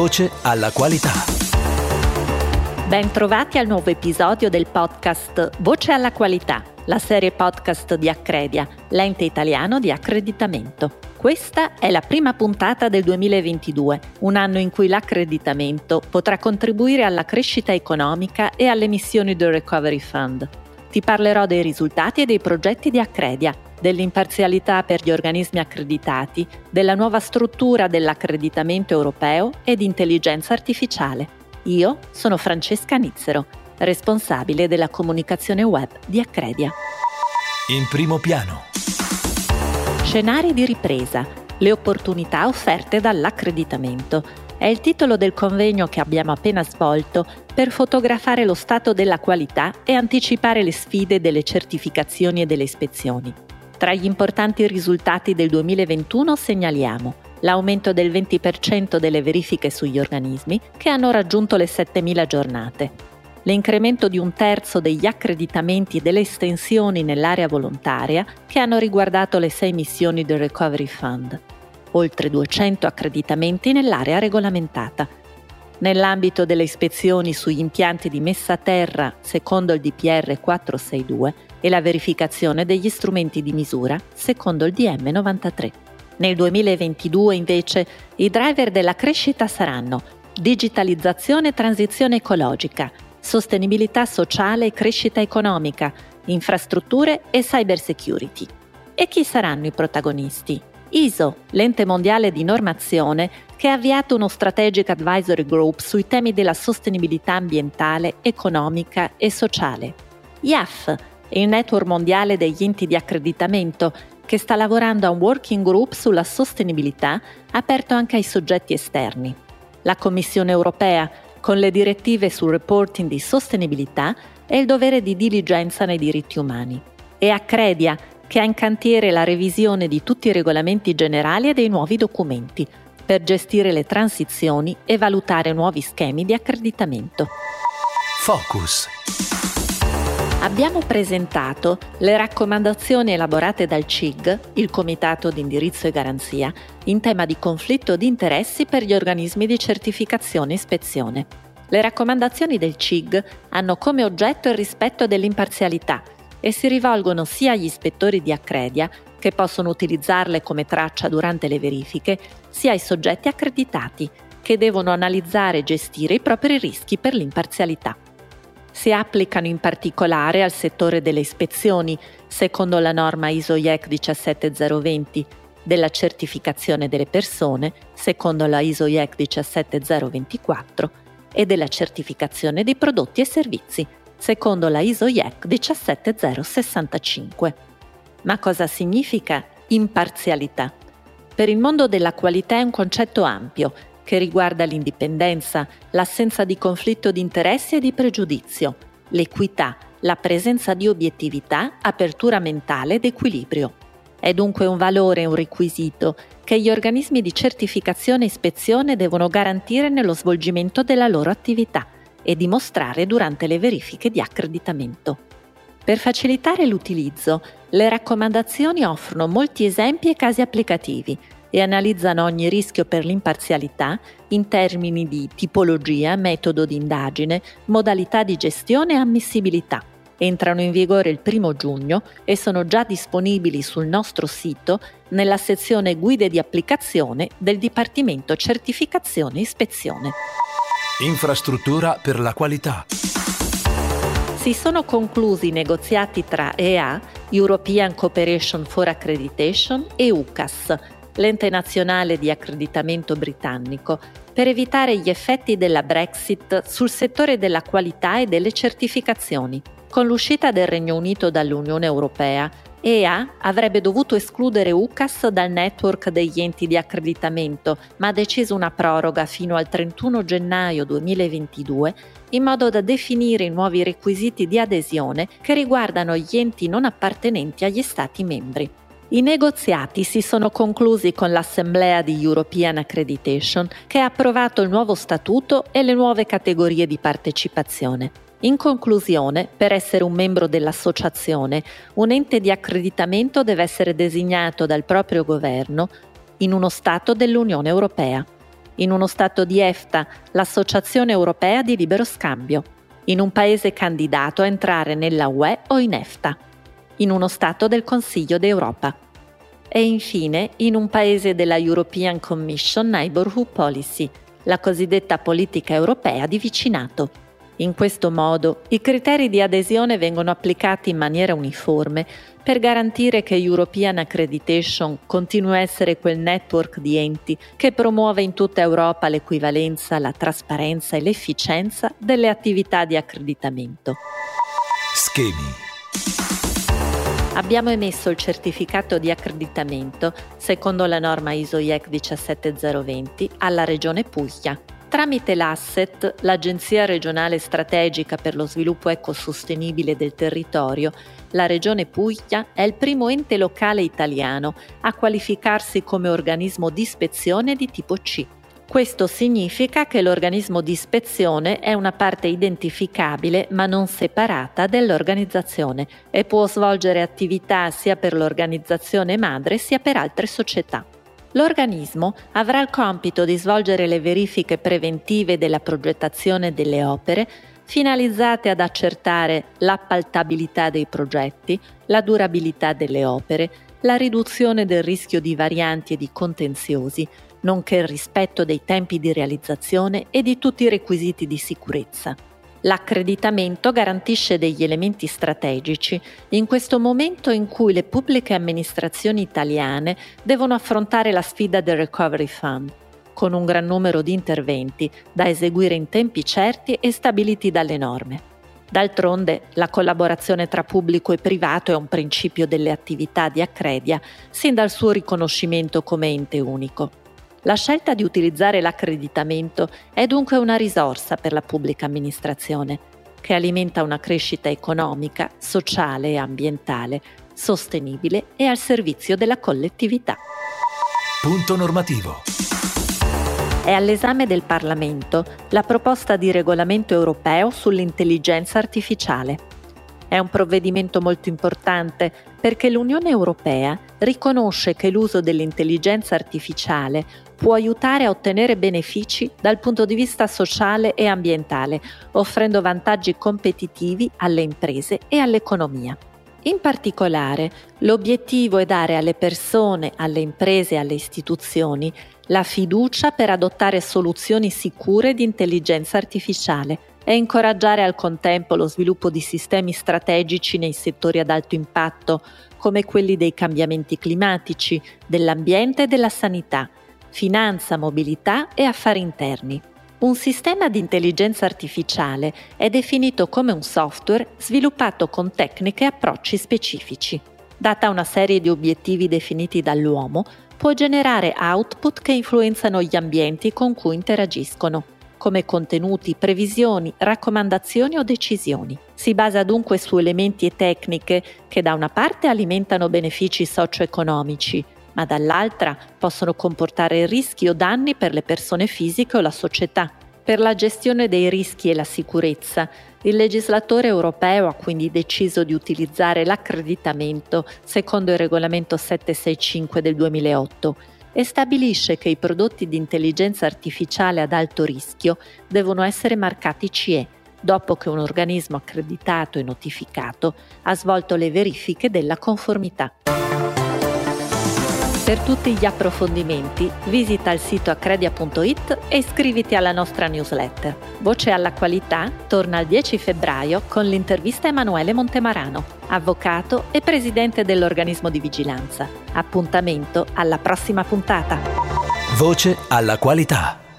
Voce alla qualità. Ben trovati al nuovo episodio del podcast Voce alla qualità, la serie podcast di Accredia, l'ente italiano di accreditamento. Questa è la prima puntata del 2022, un anno in cui l'accreditamento potrà contribuire alla crescita economica e alle missioni del Recovery Fund. Ti parlerò dei risultati e dei progetti di Accredia, dell'imparzialità per gli organismi accreditati, della nuova struttura dell'accreditamento europeo e di intelligenza artificiale. Io sono Francesca Nizzero, responsabile della comunicazione web di Accredia. In primo piano. Scenari di ripresa, le opportunità offerte dall'accreditamento è il titolo del convegno che abbiamo appena svolto per fotografare lo stato della qualità e anticipare le sfide delle certificazioni e delle ispezioni. Tra gli importanti risultati del 2021 segnaliamo l'aumento del 20% delle verifiche sugli organismi che hanno raggiunto le 7.000 giornate, l'incremento di un terzo degli accreditamenti e delle estensioni nell'area volontaria che hanno riguardato le sei missioni del Recovery Fund, oltre 200 accreditamenti nell'area regolamentata. Nell'ambito delle ispezioni sugli impianti di messa a terra secondo il DPR 462 e la verificazione degli strumenti di misura secondo il DM 93. Nel 2022 invece i driver della crescita saranno digitalizzazione e transizione ecologica, sostenibilità sociale e crescita economica, infrastrutture e cybersecurity. E chi saranno i protagonisti? ISO, l'ente mondiale di normazione, che ha avviato uno Strategic Advisory Group sui temi della sostenibilità ambientale, economica e sociale. IAF, il network mondiale degli enti di accreditamento, che sta lavorando a un working group sulla sostenibilità aperto anche ai soggetti esterni. La Commissione europea, con le direttive sul reporting di sostenibilità e il dovere di diligenza nei diritti umani. E Accredia, che ha in cantiere la revisione di tutti i regolamenti generali e dei nuovi documenti per gestire le transizioni e valutare nuovi schemi di accreditamento. Focus. Abbiamo presentato le raccomandazioni elaborate dal CIG, il Comitato di indirizzo e garanzia, in tema di conflitto di interessi per gli organismi di certificazione e ispezione. Le raccomandazioni del CIG hanno come oggetto il rispetto dell'imparzialità e si rivolgono sia agli ispettori di Accredia, che possono utilizzarle come traccia durante le verifiche, sia ai soggetti accreditati, che devono analizzare e gestire i propri rischi per l'imparzialità. Si applicano in particolare al settore delle ispezioni, secondo la norma ISO IEC 17020, della certificazione delle persone, secondo la ISO IEC 17024, e della certificazione dei prodotti e servizi, secondo la ISO IEC 17065. Ma cosa significa imparzialità? Per il mondo della qualità è un concetto ampio che riguarda l'indipendenza, l'assenza di conflitto di interessi e di pregiudizio, l'equità, la presenza di obiettività, apertura mentale ed equilibrio. È dunque un valore un requisito che gli organismi di certificazione e ispezione devono garantire nello svolgimento della loro attività e dimostrare durante le verifiche di accreditamento. Per facilitare l'utilizzo, le raccomandazioni offrono molti esempi e casi applicativi e analizzano ogni rischio per l'imparzialità in termini di tipologia, metodo di indagine, modalità di gestione e ammissibilità. Entrano in vigore il primo giugno e sono già disponibili sul nostro sito nella sezione Guide di applicazione del Dipartimento Certificazione e Ispezione. Infrastruttura per la qualità. Si sono conclusi i negoziati tra EA, European Cooperation for Accreditation, e UCAS, l'ente nazionale di accreditamento britannico, per evitare gli effetti della Brexit sul settore della qualità e delle certificazioni. Con l'uscita del Regno Unito dall'Unione Europea, EA avrebbe dovuto escludere UCAS dal network degli enti di accreditamento, ma ha deciso una proroga fino al 31 gennaio 2022 in modo da definire i nuovi requisiti di adesione che riguardano gli enti non appartenenti agli Stati membri. I negoziati si sono conclusi con l'Assemblea di European Accreditation che ha approvato il nuovo statuto e le nuove categorie di partecipazione. In conclusione, per essere un membro dell'associazione, un ente di accreditamento deve essere designato dal proprio governo in uno Stato dell'Unione Europea. in uno Stato di EFTA, l'Associazione Europea di Libero Scambio, in un paese candidato a entrare nella UE o in EFTA, in uno Stato del Consiglio d'Europa e infine in un paese della European Commission Neighborhood Policy, la cosiddetta politica europea di vicinato. In questo modo i criteri di adesione vengono applicati in maniera uniforme per garantire che European Accreditation continui a essere quel network di enti che promuove in tutta Europa l'equivalenza, la trasparenza e l'efficienza delle attività di accreditamento. Schemi abbiamo emesso il certificato di accreditamento secondo la norma ISO-IEC 17020 alla Regione Puglia. Tramite l'Asset, l'Agenzia regionale strategica per lo sviluppo ecosostenibile del territorio, la Regione Puglia è il primo ente locale italiano a qualificarsi come organismo di ispezione di tipo C. Questo significa che l'organismo di ispezione è una parte identificabile ma non separata dell'organizzazione e può svolgere attività sia per l'organizzazione madre sia per altre società. L'organismo avrà il compito di svolgere le verifiche preventive della progettazione delle opere finalizzate ad accertare l'appaltabilità dei progetti, la durabilità delle opere, la riduzione del rischio di varianti e di contenziosi, nonché il rispetto dei tempi di realizzazione e di tutti i requisiti di sicurezza. L'accreditamento garantisce degli elementi strategici in questo momento in cui le pubbliche amministrazioni italiane devono affrontare la sfida del Recovery Fund, con un gran numero di interventi da eseguire in tempi certi e stabiliti dalle norme. D'altronde, la collaborazione tra pubblico e privato è un principio delle attività di Accredia sin dal suo riconoscimento come ente unico. La scelta di utilizzare l'accreditamento è dunque una risorsa per la pubblica amministrazione, che alimenta una crescita economica, sociale e ambientale sostenibile e al servizio della collettività. Punto normativo. È all'esame del Parlamento la proposta di regolamento europeo sull'intelligenza artificiale. È un provvedimento molto importante perché l'Unione Europea riconosce che l'uso dell'intelligenza artificiale può aiutare a ottenere benefici dal punto di vista sociale e ambientale, offrendo vantaggi competitivi alle imprese e all'economia. In particolare, l'obiettivo è dare alle persone, alle imprese e alle istituzioni la fiducia per adottare soluzioni sicure di intelligenza artificiale e incoraggiare al contempo lo sviluppo di sistemi strategici nei settori ad alto impatto, come quelli dei cambiamenti climatici, dell'ambiente e della sanità, finanza, mobilità e affari interni. Un sistema di intelligenza artificiale è definito come un software sviluppato con tecniche e approcci specifici. Data una serie di obiettivi definiti dall'uomo, può generare output che influenzano gli ambienti con cui interagiscono come contenuti, previsioni, raccomandazioni o decisioni. Si basa dunque su elementi e tecniche che da una parte alimentano benefici socio-economici, ma dall'altra possono comportare rischi o danni per le persone fisiche o la società. Per la gestione dei rischi e la sicurezza, il legislatore europeo ha quindi deciso di utilizzare l'accreditamento secondo il regolamento 765 del 2008 e stabilisce che i prodotti di intelligenza artificiale ad alto rischio devono essere marcati CE dopo che un organismo accreditato e notificato ha svolto le verifiche della conformità. Per tutti gli approfondimenti visita il sito accredia.it e iscriviti alla nostra newsletter. Voce alla qualità torna il 10 febbraio con l'intervista Emanuele Montemarano, avvocato e presidente dell'organismo di vigilanza. Appuntamento alla prossima puntata. Voce alla qualità.